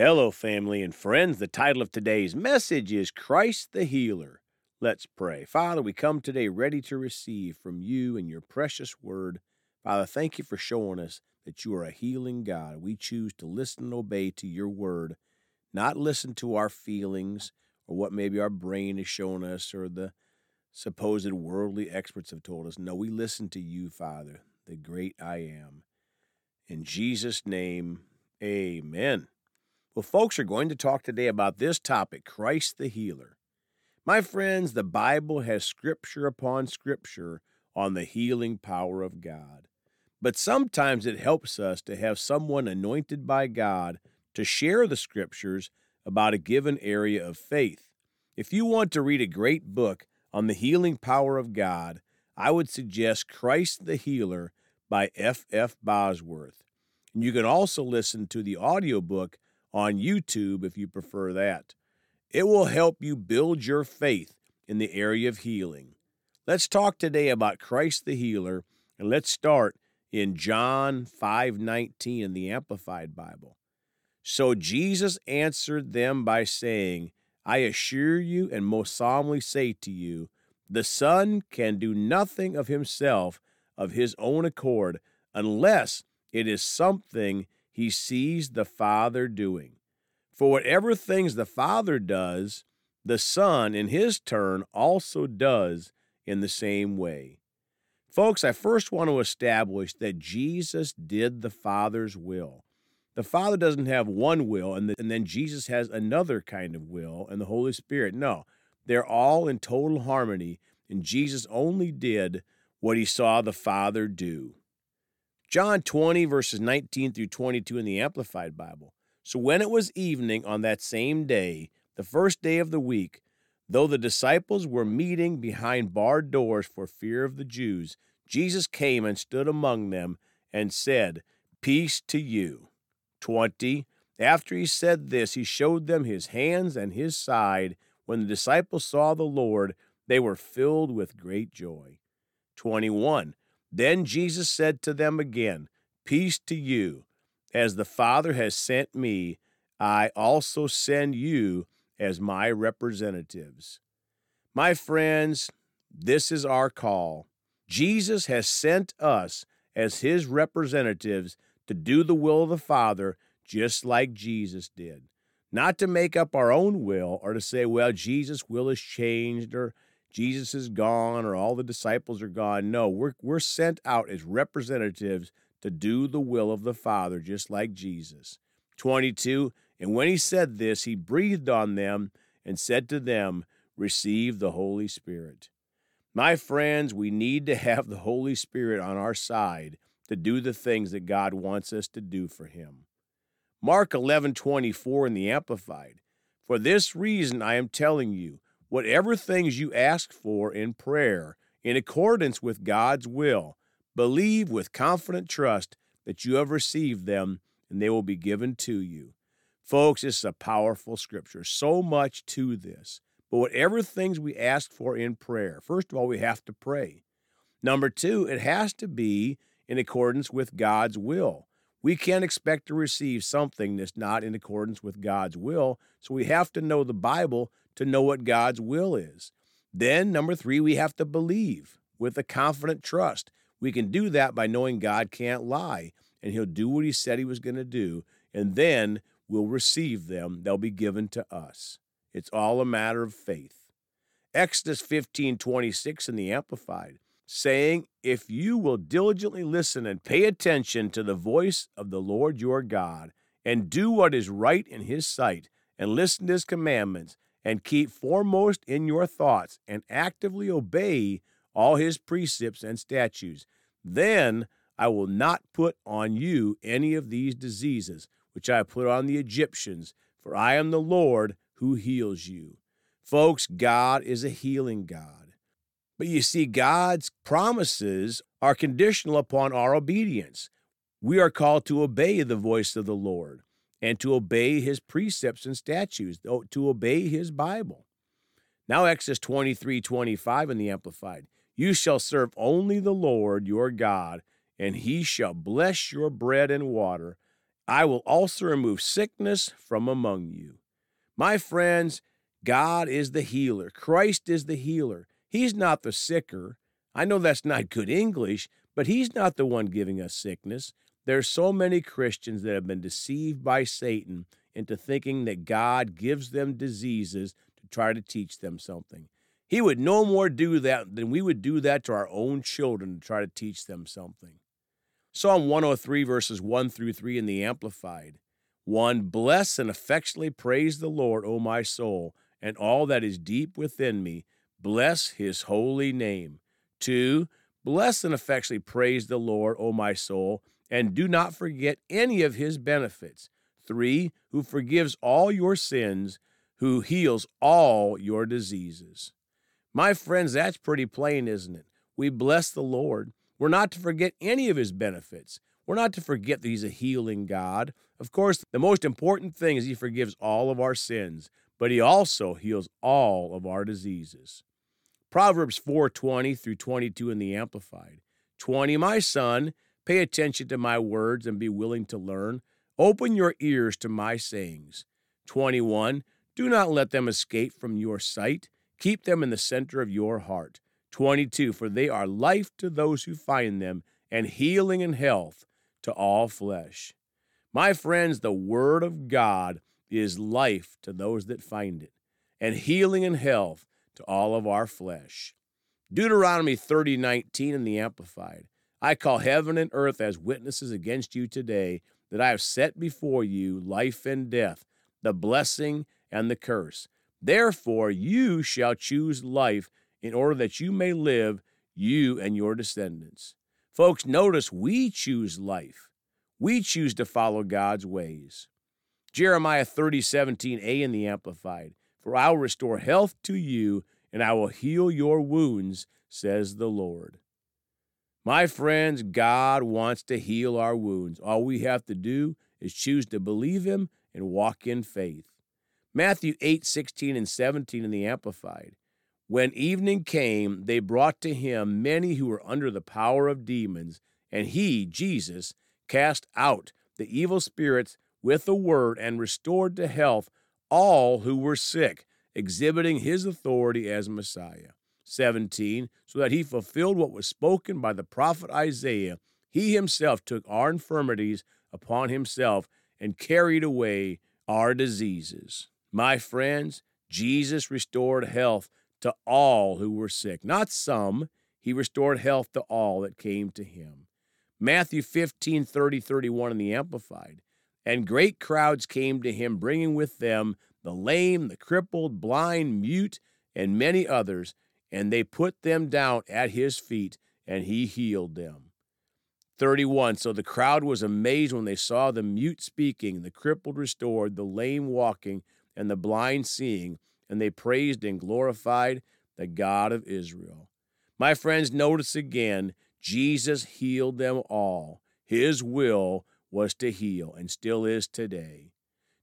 Hello, family and friends. The title of today's message is Christ the Healer. Let's pray. Father, we come today ready to receive from you and your precious word. Father, thank you for showing us that you are a healing God. We choose to listen and obey to your word, not listen to our feelings or what maybe our brain is showing us or the supposed worldly experts have told us. No, we listen to you, Father, the great I am. In Jesus' name, amen. Well, folks are going to talk today about this topic Christ the Healer. My friends, the Bible has scripture upon scripture on the healing power of God. But sometimes it helps us to have someone anointed by God to share the scriptures about a given area of faith. If you want to read a great book on the healing power of God, I would suggest Christ the Healer by F. F. Bosworth. And you can also listen to the audiobook on YouTube if you prefer that. It will help you build your faith in the area of healing. Let's talk today about Christ the healer and let's start in John 5:19 in the Amplified Bible. So Jesus answered them by saying, I assure you and most solemnly say to you, the Son can do nothing of himself of his own accord unless it is something he sees the Father doing. For whatever things the Father does, the Son, in his turn, also does in the same way. Folks, I first want to establish that Jesus did the Father's will. The Father doesn't have one will, and, the, and then Jesus has another kind of will, and the Holy Spirit. No, they're all in total harmony, and Jesus only did what he saw the Father do. John 20, verses 19 through 22 in the Amplified Bible. So when it was evening on that same day, the first day of the week, though the disciples were meeting behind barred doors for fear of the Jews, Jesus came and stood among them and said, Peace to you. 20. After he said this, he showed them his hands and his side. When the disciples saw the Lord, they were filled with great joy. 21. Then Jesus said to them again, Peace to you. As the Father has sent me, I also send you as my representatives. My friends, this is our call. Jesus has sent us as his representatives to do the will of the Father just like Jesus did. Not to make up our own will or to say, well, Jesus' will has changed or Jesus is gone or all the disciples are gone. No, we're, we're sent out as representatives to do the will of the Father, just like Jesus. 22. And when he said this, he breathed on them and said to them, Receive the Holy Spirit. My friends, we need to have the Holy Spirit on our side to do the things that God wants us to do for him. Mark 11:24 in the Amplified. For this reason I am telling you, whatever things you ask for in prayer, in accordance with God's will, believe with confident trust that you have received them and they will be given to you. Folks, this is a powerful scripture. So much to this. But whatever things we ask for in prayer, first of all, we have to pray. Number two, it has to be in accordance with God's will. We can't expect to receive something that's not in accordance with God's will, so we have to know the Bible to know what God's will is. Then, number three, we have to believe with a confident trust. We can do that by knowing God can't lie and He'll do what He said He was going to do, and then we'll receive them. They'll be given to us. It's all a matter of faith. Exodus 15 26 in the Amplified, saying, If you will diligently listen and pay attention to the voice of the Lord your God, and do what is right in His sight, and listen to His commandments, and keep foremost in your thoughts and actively obey all his precepts and statutes. Then I will not put on you any of these diseases which I put on the Egyptians, for I am the Lord who heals you. Folks, God is a healing God. But you see, God's promises are conditional upon our obedience. We are called to obey the voice of the Lord and to obey his precepts and statutes, to obey his Bible. Now, Exodus 23 25 in the Amplified. You shall serve only the Lord your God, and he shall bless your bread and water. I will also remove sickness from among you. My friends, God is the healer. Christ is the healer. He's not the sicker. I know that's not good English, but He's not the one giving us sickness. There's so many Christians that have been deceived by Satan into thinking that God gives them diseases to try to teach them something. He would no more do that than we would do that to our own children to try to teach them something. Psalm 103, verses 1 through 3 in the Amplified. 1. Bless and affectionately praise the Lord, O my soul, and all that is deep within me. Bless his holy name. 2. Bless and affectionately praise the Lord, O my soul, and do not forget any of his benefits. 3. Who forgives all your sins, who heals all your diseases. My friends, that's pretty plain, isn't it? We bless the Lord. We're not to forget any of his benefits. We're not to forget that he's a healing God. Of course, the most important thing is he forgives all of our sins, but he also heals all of our diseases. Proverbs 4:20 through 22 in the Amplified. 20 My son, pay attention to my words and be willing to learn. Open your ears to my sayings. 21 Do not let them escape from your sight. Keep them in the center of your heart. 22 For they are life to those who find them and healing and health to all flesh. My friends, the word of God is life to those that find it, and healing and health to all of our flesh. Deuteronomy 30 19 in the Amplified. I call heaven and earth as witnesses against you today that I have set before you life and death, the blessing and the curse. Therefore, you shall choose life in order that you may live, you and your descendants. Folks, notice we choose life. We choose to follow God's ways. Jeremiah 30, 17a in the Amplified. For I will restore health to you, and I will heal your wounds, says the Lord. My friends, God wants to heal our wounds. All we have to do is choose to believe Him and walk in faith. Matthew 8, 16 and 17 in the Amplified. When evening came, they brought to him many who were under the power of demons, and he, Jesus, cast out the evil spirits with a word and restored to health all who were sick, exhibiting his authority as Messiah. 17, so that he fulfilled what was spoken by the prophet Isaiah. He himself took our infirmities upon himself and carried away our diseases. My friends, Jesus restored health to all who were sick, not some. He restored health to all that came to him. Matthew 15, 30, 31 in the Amplified. And great crowds came to him, bringing with them the lame, the crippled, blind, mute, and many others, and they put them down at his feet, and he healed them. 31. So the crowd was amazed when they saw the mute speaking, the crippled restored, the lame walking, and the blind seeing, and they praised and glorified the God of Israel. My friends, notice again, Jesus healed them all. His will was to heal and still is today.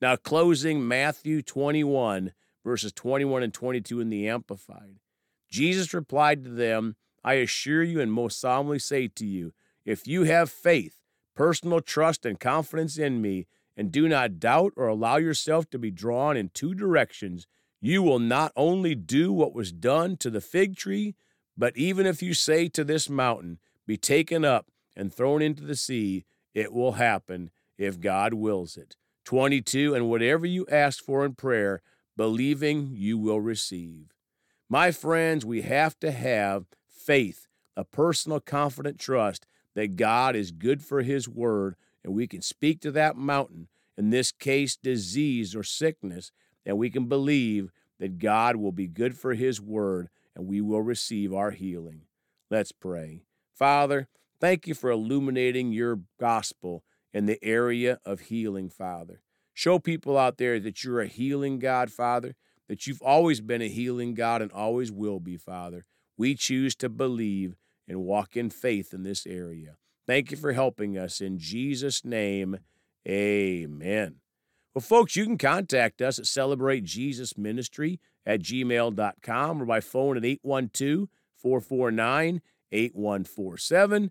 Now, closing Matthew 21, verses 21 and 22 in the Amplified. Jesus replied to them, I assure you and most solemnly say to you, if you have faith, personal trust, and confidence in me, and do not doubt or allow yourself to be drawn in two directions, you will not only do what was done to the fig tree, but even if you say to this mountain, Be taken up and thrown into the sea, it will happen if God wills it. 22. And whatever you ask for in prayer, believing you will receive. My friends, we have to have faith, a personal, confident trust that God is good for His word, and we can speak to that mountain, in this case, disease or sickness, and we can believe that God will be good for His word and we will receive our healing. Let's pray. Father, thank you for illuminating your gospel in the area of healing, Father. Show people out there that you're a healing God, Father, that you've always been a healing God and always will be, Father. We choose to believe and walk in faith in this area. Thank you for helping us. In Jesus' name, amen. Well, folks, you can contact us at celebratejesusministry Jesus Ministry at gmail.com or by phone at 812 449 8147.